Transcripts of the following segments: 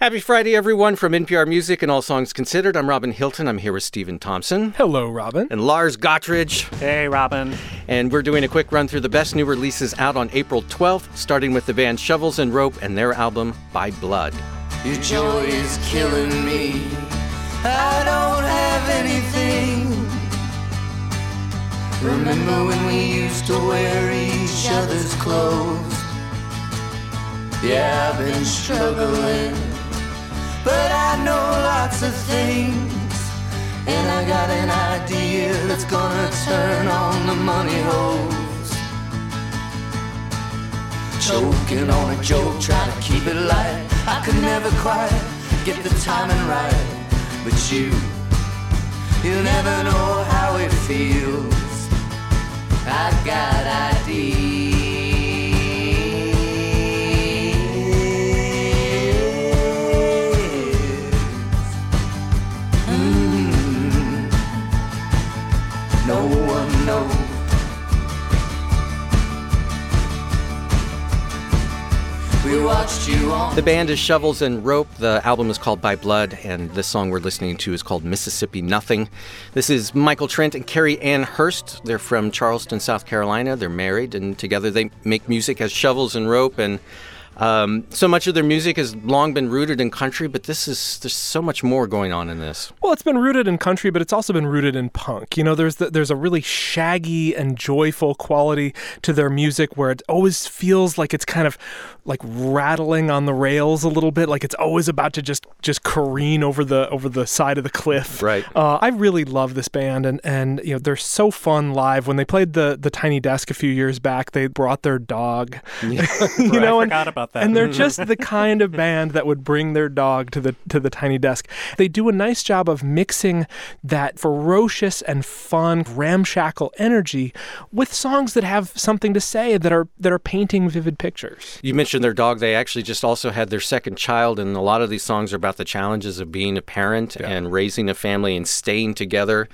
Happy Friday, everyone, from NPR Music and All Songs Considered. I'm Robin Hilton. I'm here with Stephen Thompson. Hello, Robin. And Lars Gotrich. Hey, Robin. And we're doing a quick run through the best new releases out on April 12th, starting with the band Shovels and Rope and their album By Blood. Your joy is killing me. I don't have anything. Remember when we used to wear each other's clothes? Yeah, I've been struggling, but I know lots of things. And I got an idea that's gonna turn on the money hose. Choking on a joke, trying to keep it light. I could never quite get the timing right. But you, you never know how it feels. I got The band is Shovels and Rope. The album is called By Blood, and this song we're listening to is called Mississippi Nothing. This is Michael Trent and Cary Ann Hearst. They're from Charleston, South Carolina. They're married, and together they make music as Shovels and Rope. And um, so much of their music has long been rooted in country, but this is there's so much more going on in this. Well, it's been rooted in country, but it's also been rooted in punk. You know, there's the, there's a really shaggy and joyful quality to their music where it always feels like it's kind of like rattling on the rails a little bit, like it's always about to just just careen over the over the side of the cliff. Right. Uh, I really love this band, and and you know they're so fun live. When they played the the Tiny Desk a few years back, they brought their dog. you know, I and, forgot about that. and they're just the kind of band that would bring their dog to the to the tiny desk. They do a nice job of mixing that ferocious and fun ramshackle energy with songs that have something to say that are that are painting vivid pictures. You mentioned their dog. They actually just also had their second child, and a lot of these songs are about the challenges of being a parent and raising a family and staying together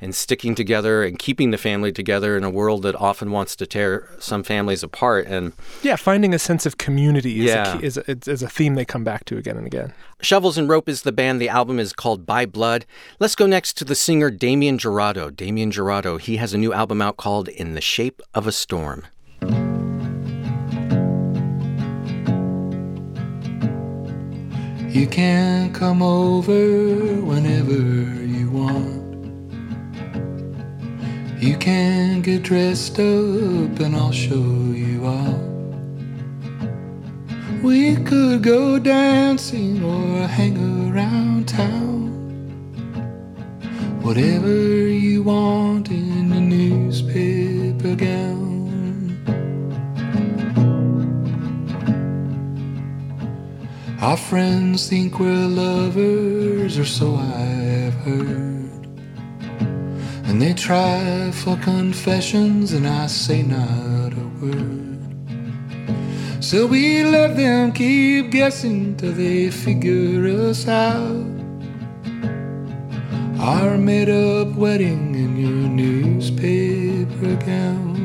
and sticking together and keeping the family together in a world that often wants to tear some families apart. And Yeah, finding a sense of community is, Yeah. a, is, a, is a theme they come back to again and again. Shovels and Rope is the band. The album is called By Blood. Let's go next to the singer Damien Jurado. Damien Jurado, he has a new album out called In the Shape of a Storm. You can come over whenever you want. You can get dressed up and I'll show you out. We could go dancing or hang around town. Whatever you want in a newspaper gown. Our friends think we're lovers, or so I've heard. And they try for confessions, and I say not a word. So we let them keep guessing till they figure us out. Our made up wedding in your newspaper gown.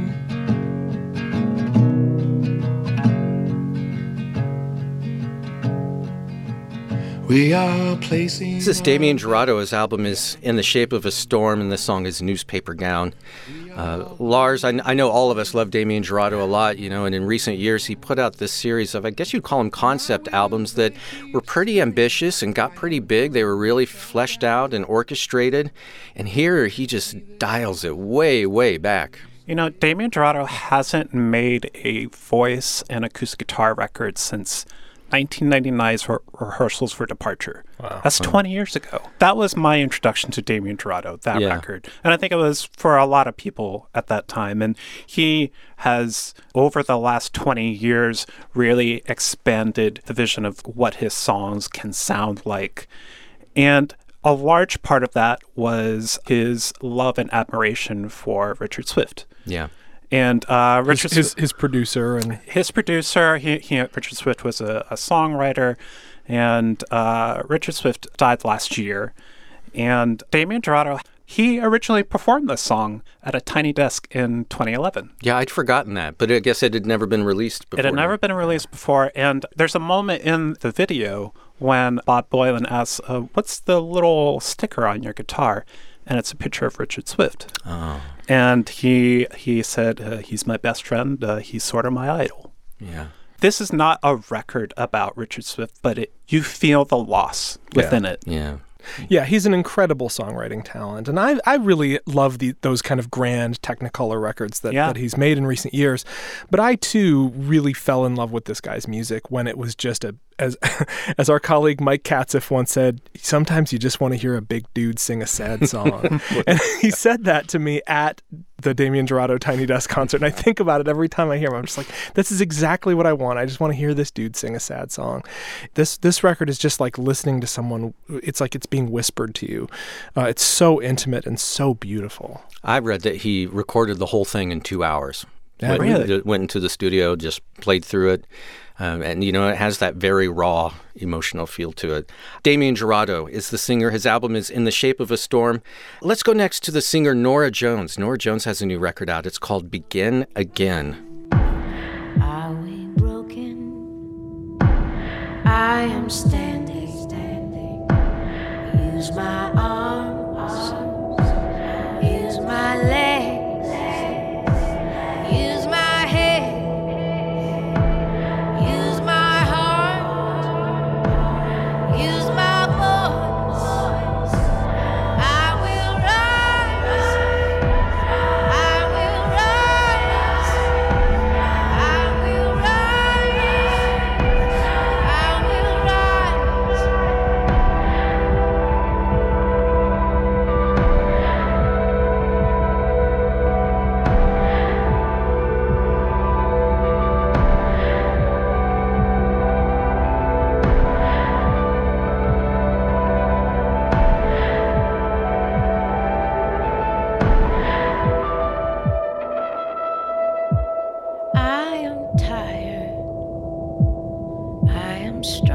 We are placing. This is Damien Jurado. His album is In the Shape of a Storm, and the song is Newspaper Gown. Uh, Lars, I, I know all of us love Damien Jurado a lot, you know, and in recent years he put out this series of, I guess you'd call them concept albums that were pretty ambitious and got pretty big. They were really fleshed out and orchestrated. And here he just dials it way, way back. You know, Damien Jurado hasn't made a voice and acoustic guitar record since 1999's re- rehearsals for Departure. Wow. That's 20 years ago. That was my introduction to Damien Jurado, that Yeah. record. And I think it was for a lot of people at that time. And he has, over the last 20 years, really expanded the vision of what his songs can sound like. And a large part of that was his love and admiration for Richard Swift. Yeah. And uh, Richard His, Swift- his producer and his producer, he, he Richard Swift was a, a songwriter, and uh, Richard Swift died last year. And Damien Jurado, he originally performed this song at a tiny desk in 2011. Yeah, I'd forgotten that, but I guess it had never been released before. It had never been released before, and there's a moment in the video when Bob Boilen asks, uh, What's the little sticker on your guitar? And it's a picture of Richard Swift. Oh, And he, he said, uh, He's my best friend. Uh, he's sort of my idol. yeah. This is not a record about Richard Swift, but it, you feel the loss within it. Yeah. Yeah, he's an incredible songwriting talent, and I I really love the those kind of grand Technicolor records that, Yeah. that he's made in recent years. But I too really fell in love with this guy's music when it was just a as as our colleague Mike Katzif once said, sometimes you just want to hear a big dude sing a sad song, and he said that to me at the Damien Jurado Tiny Desk concert, and I think about it every time I hear him. I'm just like, this is exactly what I want. I just want to hear this dude sing a sad song. This this record is just like listening to someone. It's like it's being whispered to you. Uh, it's so intimate and so beautiful. I read that he recorded the whole thing in two hours. Yeah, went, really? went into the studio, just played through it. Um, and, you know, it has that very raw emotional feel to it. Damien Jurado is the singer. His album is In the Shape of a Storm. Let's go next to the singer Norah Jones. Norah Jones has a new record out. It's called Begin Again. Are we broken? I am standing, standing. Use my arms, strong.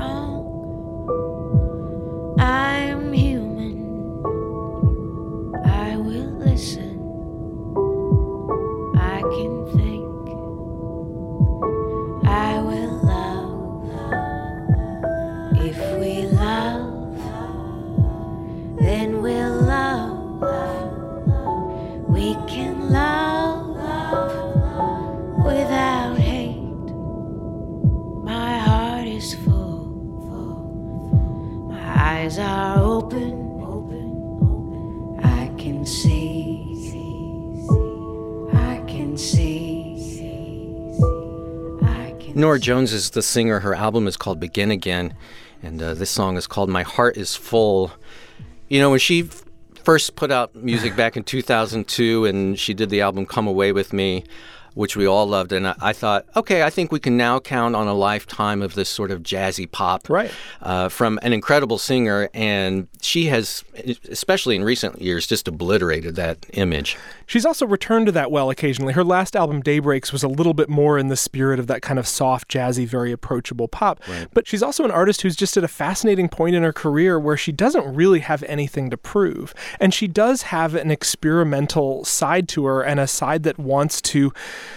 Jones is the singer. Her album is called Begin Again, and uh, this song is called My Heart is Full. You know, when she f- first put out music back in 2002 and she did the album Come Away With Me, which we all loved, and I, I thought, okay, I think we can now count on a lifetime of this sort of jazzy pop Right. uh, from an incredible singer, and she has, especially in recent years, just obliterated that image. She's also returned to that well occasionally. Her last album, Daybreaks, was a little bit more in the spirit of that kind of soft, jazzy, very approachable pop. But she's also an artist who's just at a fascinating point in her career where she doesn't really have anything to prove. And she does have an experimental side to her and a side that wants to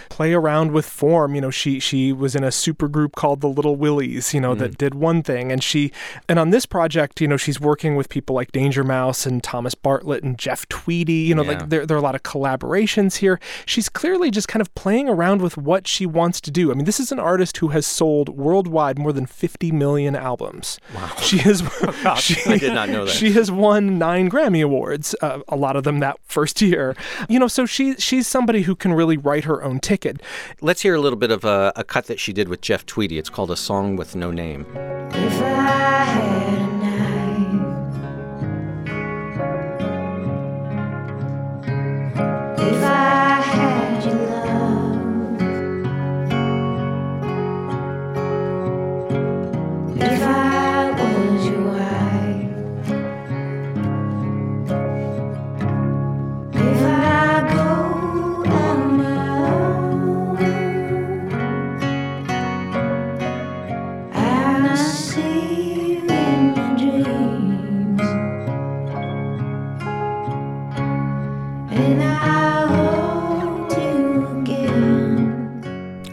play around with form. You know, she she was in a super group called the Little Willies, you know, that did one thing. And she and on this project, you know, she's working with people like Danger Mouse and Thomas Bartlett and Jeff Tweedy. You know, Yeah. like there, there are a lot of collaborations here. She's clearly just kind of playing around with what she wants to do. I mean, this is an artist who has sold worldwide more than 50 million albums. Wow. She has she, I did not know that. She has won 9 Grammy awards, uh, a lot of them that first year. You know, so she she's somebody who can really write her own ticket. Let's hear a little bit of a, a cut that she did with Jeff Tweedy. It's called A Song with No Name.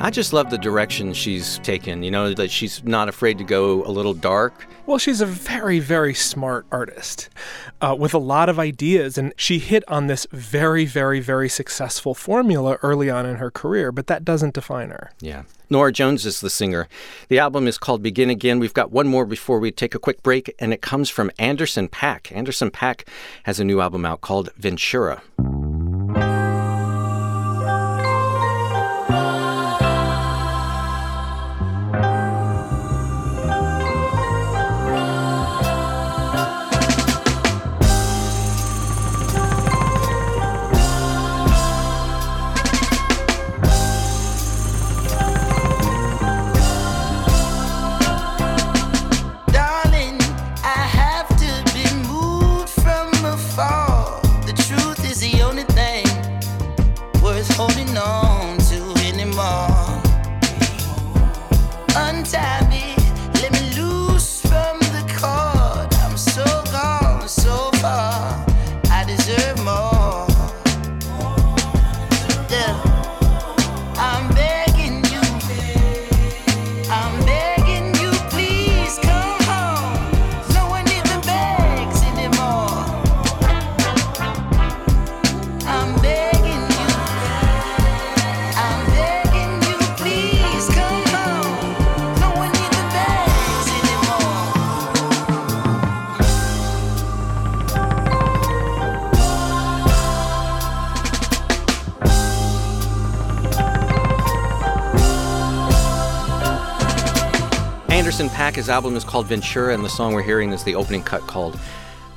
I just love the direction she's taken. You know that she's not afraid to go a little dark. Well, she's a very, very smart artist uh, with a lot of ideas, and she hit on this very, very, very successful formula early on in her career, but that doesn't define her. Yeah. Norah Jones is the singer. The album is called Begin Again. We've got one more before we take a quick break, and it comes from Anderson Paak. Anderson Paak has a new album out called Ventura. Anderson Paak, his album is called Ventura, and the song we're hearing is the opening cut called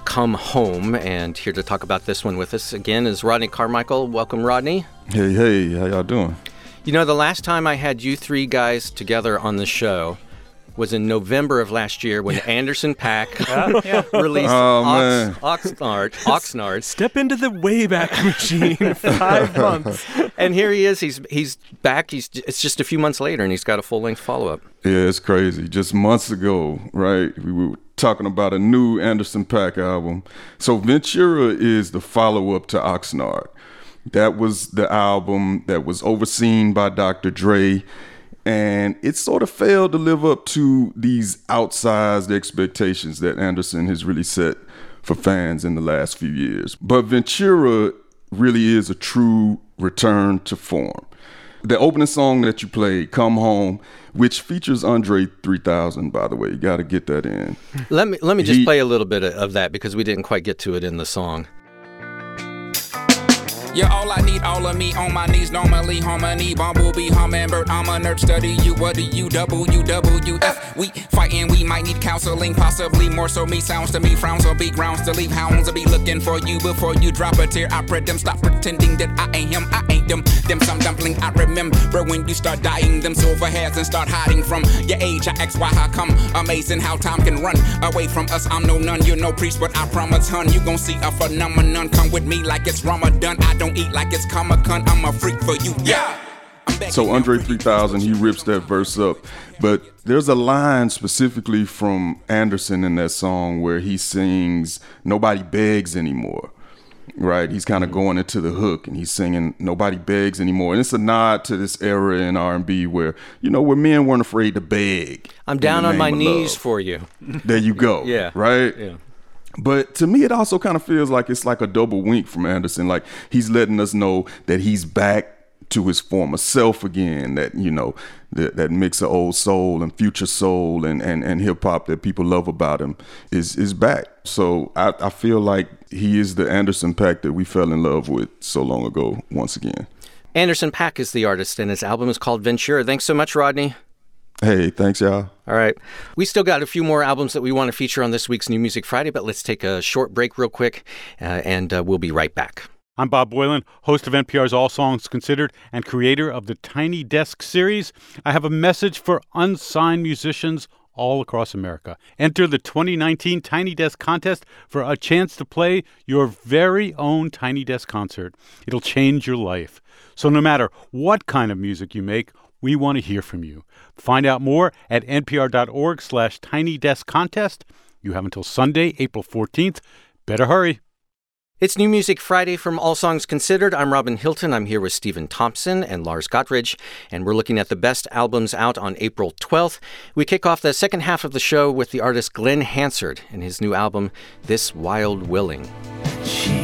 Come Home. And here to talk about this one with us again is Rodney Carmichael. Welcome, Rodney. Hey, hey, how y'all doing? You know, the last time I had you three guys together on the show was in November of last year when Anderson Paak released Oh, Ox. Oxnard, Oxnard. Step into the Wayback Machine. Five months. And here he is. He's he's back. He's it's just a few months later, and he's got a full length follow up. Yeah, it's crazy. Just months ago, right? We were talking about a new Anderson Paak album. So Ventura is the follow up to Oxnard. That was the album that was overseen by Dr. Dre. And it sort of failed to live up to these outsized expectations that Anderson has really set for fans in the last few years. But Ventura really is a true return to form. The opening song that you played, Come Home, which features Andre 3000, by the way, you got to get that in. Let me let me just He- play a little bit of- of that because we didn't quite get to it in the song. You're all I need, all of me on my knees. Normally, harmony, bumblebee, hummingbird. I'm a nerd, study you. What do you, W, W, F? We fighting, we might need counseling, possibly more so. Me sounds to me, frowns will be grounds to leave. Hounds will be looking for you before you drop a tear. I pray them stop pretending that I ain't him, I ain't them. Them some dumpling, I remember when you start dying them silver hairs and start hiding from your age. I ask why, how come? Amazing how time can run away from us. I'm no nun, you're no priest, but I promise, hun, you gon' see a phenomenon. Come with me like it's Ramadan. I don't eat like it's Comic Con. I'm a freak for you, yeah. I'm begging So Andre 3000, he rips that verse up. But there's a line specifically from Anderson in that song where he sings, Nobody begs anymore. Right? He's kind of mm-hmm. going into the hook and he's singing Nobody begs anymore. And it's a nod to this era in R&B where, you know, where men weren't afraid to beg. I'm down on my knees love. for you. There you go. Yeah. Right? Yeah. But to me, it also kind of feels like it's like a double wink from Anderson. Like he's letting us know that he's back to his former self again. That you know that that mix of old soul and future soul and and, and hip hop that people love about him is is back. So I, I feel like he is the Anderson Paak that we fell in love with so long ago. Once again. Anderson Paak is the artist, and his album is called Ventura. Thanks so much, Rodney. Hey, thanks y'all. All right. We still got a few more albums that we want to feature on this week's New Music Friday, but let's take a short break real quick, uh, and uh, we'll be right back. I'm Bob Boilen, host of NPR's All Songs Considered and creator of the Tiny Desk series. I have a message for unsigned musicians all across America. Enter the 2019 Tiny Desk contest for a chance to play your very own Tiny Desk concert. It'll change your life. So no matter what kind of music you make, we want to hear from you. Find out more at npr.org slash tiny desk contest. You have until Sunday, April 14th. Better hurry. It's New Music Friday from All Songs Considered. I'm Robin Hilton. I'm here with Stephen Thompson and Lars Gotrich, and we're looking at the best albums out on April 12th. We kick off the second half of the show with the artist Glen Hansard and his new album, This Wild Willing. She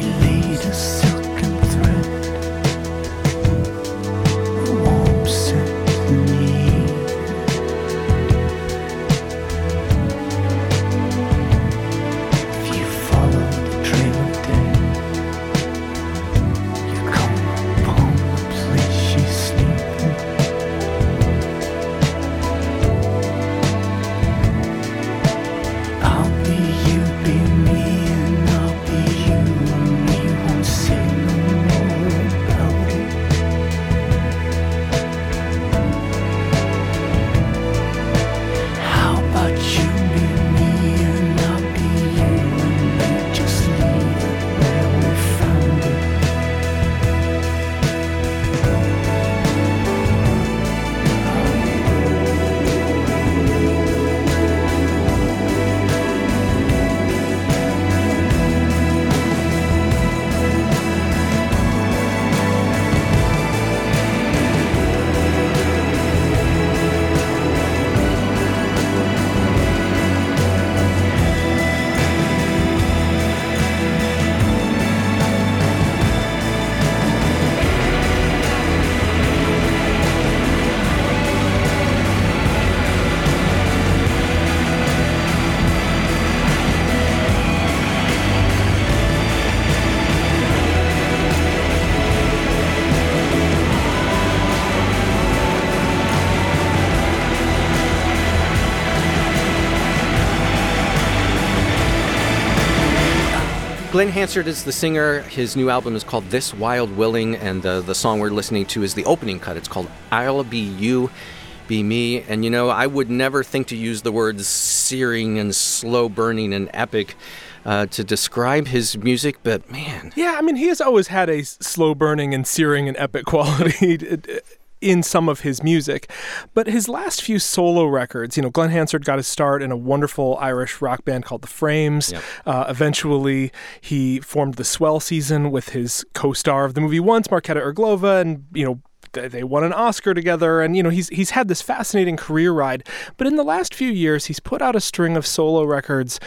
Glen Hansard is the singer. His new album is called This Wild Willing, and the, the song we're listening to is the opening cut. It's called I'll Be You, Be Me. And you know, I would never think to use the words searing and slow burning and epic uh, to describe his music, but man, Yeah, I mean, he has always had a slow burning and searing and epic quality in some of his music. But his last few solo records, you know, Glen Hansard got his start in a wonderful Irish rock band called The Frames. Yep. Uh, eventually, he formed the Swell season with his co star of the movie Once, Markéta Irglová, and, you know, they won an Oscar together, and you know he's he's had this fascinating career ride. But in the last few years, he's put out a string of solo records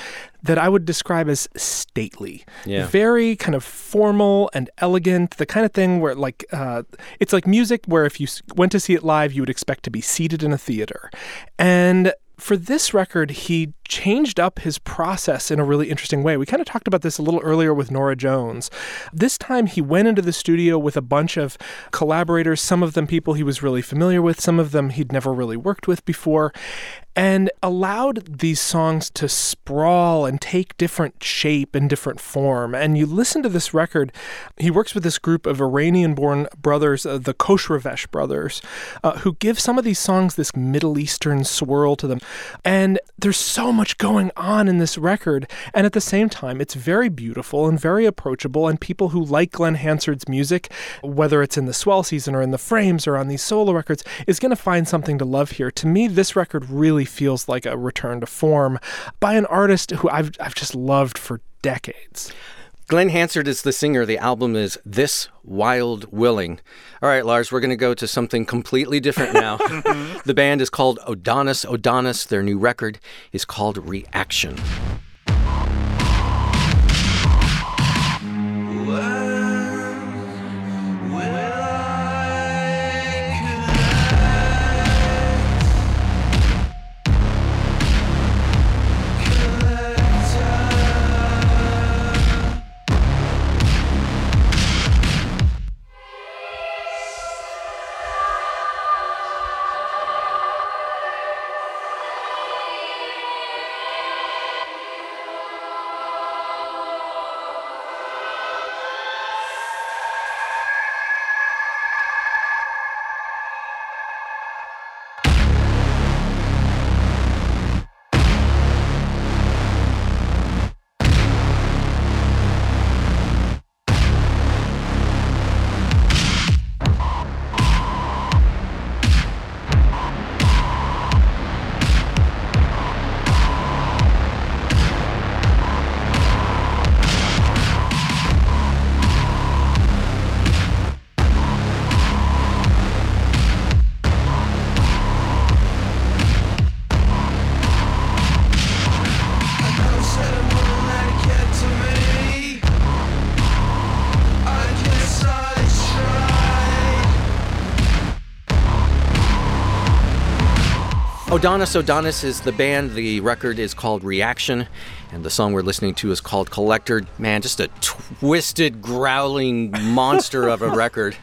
that I would describe as stately, Yeah. very kind of formal and elegant. The kind of thing where like uh, it's like music where if you went to see it live, you would expect to be seated in a theater, and for this record, he changed up his process in a really interesting way. We kind of talked about this a little earlier with Norah Jones. This time, he went into the studio with a bunch of collaborators, some of them people he was really familiar with, some of them he'd never really worked with before, and allowed these songs to sprawl and take different shape and different form. And you listen to this record, he works with this group of Iranian born brothers, uh, the Khoshravesh brothers, uh, who give some of these songs this Middle Eastern swirl to them. And there's so much going on in this record. And at the same time, it's very beautiful and very approachable. And people who like Glen Hansard's music, whether it's in the Swell season or in the Frames or on these solo records, is going to find something to love here. To me, this record really feels like a return to form by an artist who I've, I've just loved for decades. Glen Hansard is the singer. The album is This Wild Willing. All right, Lars, we're going to go to something completely different now. the band is called Odonis Odonis. Their new record is called Reaction. Odonis Odonis is the band. The record is called Reaction, and the song we're listening to is called Collector. Man, just a twisted, growling monster of a record.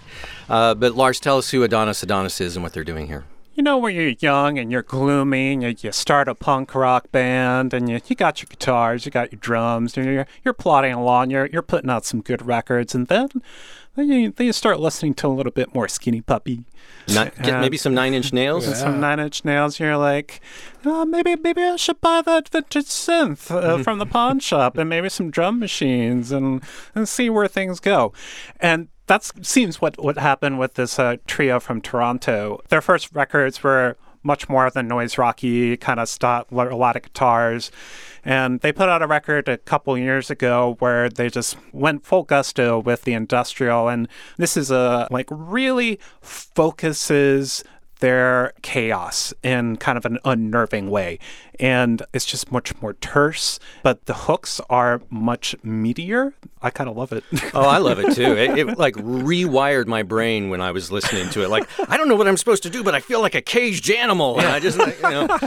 Uh, but Lars, tell us who Odonis Odonis is and what they're doing here. You know, when you're young and you're gloomy and you, you start a punk rock band and you, you got your guitars, you got your drums, and you're, you're plodding along, you're, you're putting out some good records, and then, then, you, start listening to a little bit more Skinny Puppy. Not, get Uh, maybe some Nine Inch Nails. and some Nine Inch Nails. You're like, oh, maybe maybe I should buy that vintage synth uh, from the pawn shop, and maybe some drum machines, and and see where things go. And that seems what what happened with this uh, trio from Toronto. Their first records were much more of the noise rocky kind of stuff, a lot of guitars. And they put out a record a couple years ago where they just went full gusto with the industrial. And this is a like really focuses their chaos in kind of an unnerving way. And it's just much more terse, but the hooks are much meatier. I kind of love it. Oh, I love it too. It, it like rewired my brain when I was listening to it. Like I don't know what I'm supposed to do, but I feel like a caged animal. And I just, like, you know.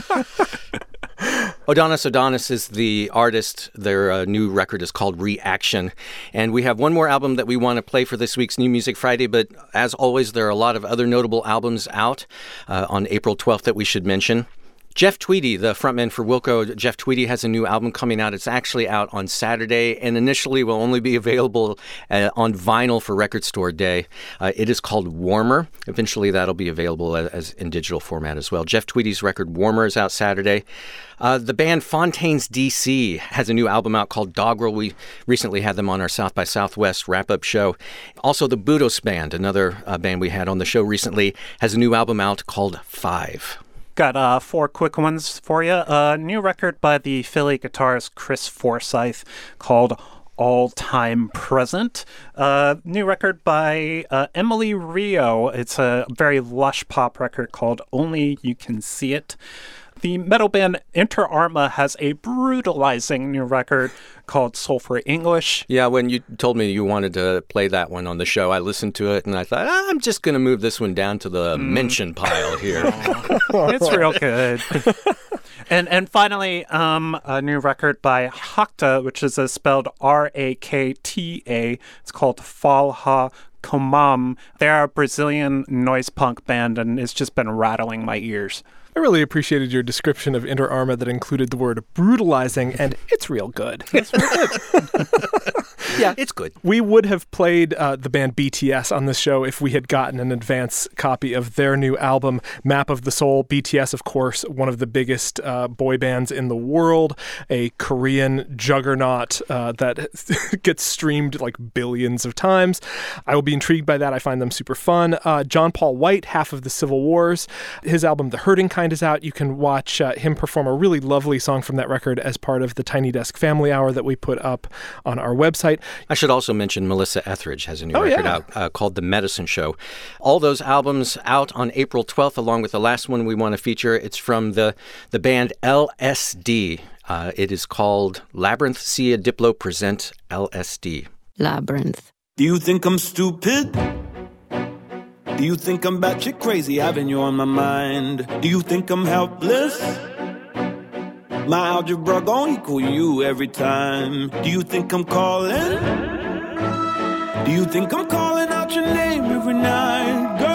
Odonis Odonis is the artist. Their uh, new record is called Reaction. And we have one more album that we want to play for this week's New Music Friday. But as always, there are a lot of other notable albums out uh, on April 12th that we should mention. Jeff Tweedy, the frontman for Wilco, Jeff Tweedy has a new album coming out. It's actually out on Saturday and initially will only be available uh, on vinyl for Record Store Day. Uh, it is called Warmer. Eventually, that'll be available as, as in digital format as well. Jeff Tweedy's record Warmer is out Saturday. Uh, the band Fontaines DC has a new album out called Dogrel. We recently had them on our South by Southwest wrap up show. Also, the Budos Band, another uh, band we had on the show recently, has a new album out called Five. Got uh, four quick ones for you. A new record by the Philly guitarist Chris Forsyth called All Time Present. Uh, new record by uh, Emily Reo. It's a very lush pop record called Only You Can See It. The metal band Inter Arma has a brutalizing new record called Sulphur English. Yeah, when you told me you wanted to play that one on the show, I listened to it and I thought, ah, I'm just going to move this one down to the mention pile here. it's real good. and and finally, um, a new record by Hakta, which is spelled R A K T A. It's called Falha Comum. They're a Brazilian noise punk band, and it's just been rattling my ears. I really appreciated your description of Inter Arma that included the word brutalizing, and it's real good. yeah, it's good. We would have played uh, the band BTS on this show if we had gotten an advance copy of their new album, Map of the Soul. BTS, of course, one of the biggest uh, boy bands in the world, a Korean juggernaut uh, that gets streamed like billions of times. I will be intrigued by that. I find them super fun. Uh, John Paul White, half of the Civil Wars, his album The Hurting Kind is out. You can watch uh, him perform a really lovely song from that record as part of the Tiny Desk Family Hour that we put up on our website. I should also mention Melissa Etheridge has a new Oh, record yeah. out uh, called The Medicine Show. All those albums out on April 12th, along with the last one we want to feature. It's from the, the band LSD. Uh, it is called Labrinth Sia Diplo Present LSD. Labrinth. Do you think I'm stupid? Do you think I'm batshit crazy having you on my mind? Do you think I'm helpless? My algebra gon' equal you every time. Do you think I'm calling? Do you think I'm calling out your name every night? Girl,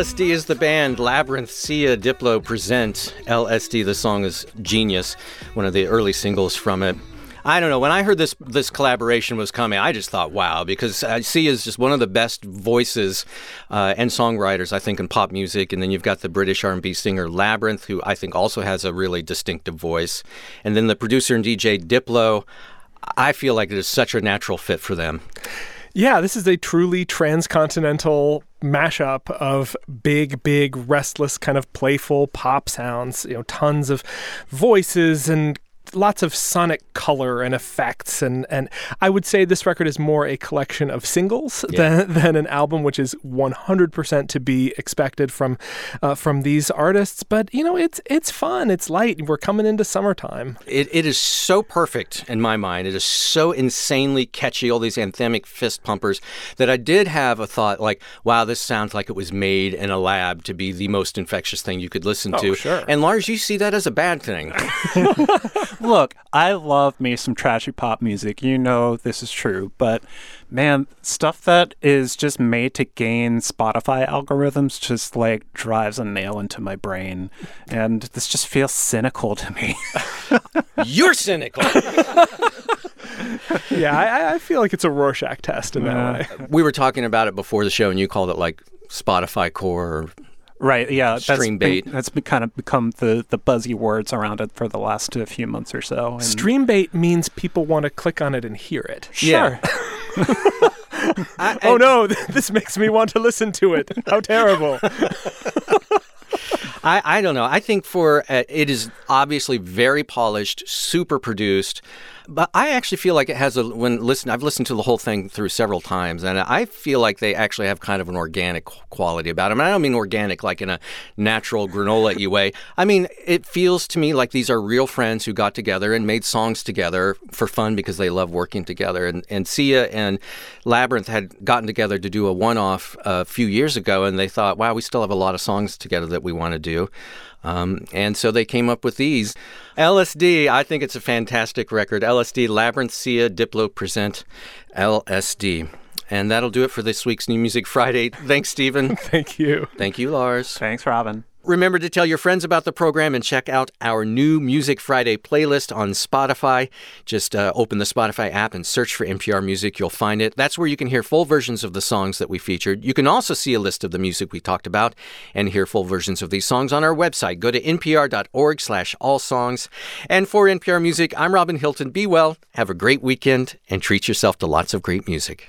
LSD is the band. Labrinth, Sia, Diplo present LSD. The song is Genius, one of the early singles from it. I don't know. When I heard this this collaboration was coming, I just thought, wow, because uh, is just one of the best voices uh, and songwriters I think in pop music. And then you've got the British R&B singer Labrinth, who I think also has a really distinctive voice. And then the producer and DJ Diplo. I feel like it is such a natural fit for them. Yeah, this is a truly transcontinental mashup of big, big, restless, kind of playful pop sounds. You know, tons of voices and lots of sonic color and effects and and I would say this record is more a collection of singles Yeah. than, than an album which is 100% to be expected from uh, from these artists but you know it's it's fun it's light we're coming into summertime It, it is so perfect in my mind. It is so insanely catchy, all these anthemic fist pumpers, that I did have a thought like, wow, this sounds like it was made in a lab to be the most infectious thing you could listen Oh, to. sure. And Lars, you see that as a bad thing. Look, I love me some trashy pop music. You know this is true, but man, stuff that is just made to gain Spotify algorithms just like drives a nail into my brain, and this just feels cynical to me. You're cynical. yeah I, I feel like it's a Rorschach test in that way we were talking about it before the show, and you called it like Spotify core. Or, right? Yeah, that's Stream been- bait. that's been kind of become the the buzzy words around it for the last uh, few months or so. and- stream bait means people want to click on it and hear it Yeah. Sure. oh no, this makes me want to listen to it. How terrible. I, I don't know. I think for uh, it is obviously very polished, super produced, but I actually feel like it has a when listen. I've listened to the whole thing through several times, and I feel like they actually have kind of an organic quality about them. And I don't mean organic like in a natural granola way. I mean it feels to me like these are real friends who got together and made songs together for fun because they love working together. And and Sia and Labrinth had gotten together to do a one-off a few years ago, and they thought, wow, we still have a lot of songs together that we want to do. Um, and so they came up with these. LSD, I think it's a fantastic record. LSD, Labrinth Sia, Diplo present LSD. And that'll do it for this week's New Music Friday. Thanks, Stephen. Thank you. Thank you, Lars. Thanks, Robin. Remember to tell your friends about the program and check out our new Music Friday playlist on Spotify. Just uh, open the Spotify app and search for NPR Music. You'll find it. That's where you can hear full versions of the songs that we featured. You can also see a list of the music we talked about and hear full versions of these songs on our website. Go to npr.org slash all songs. And for NPR Music, I'm Robin Hilton. Be well, have a great weekend, and treat yourself to lots of great music.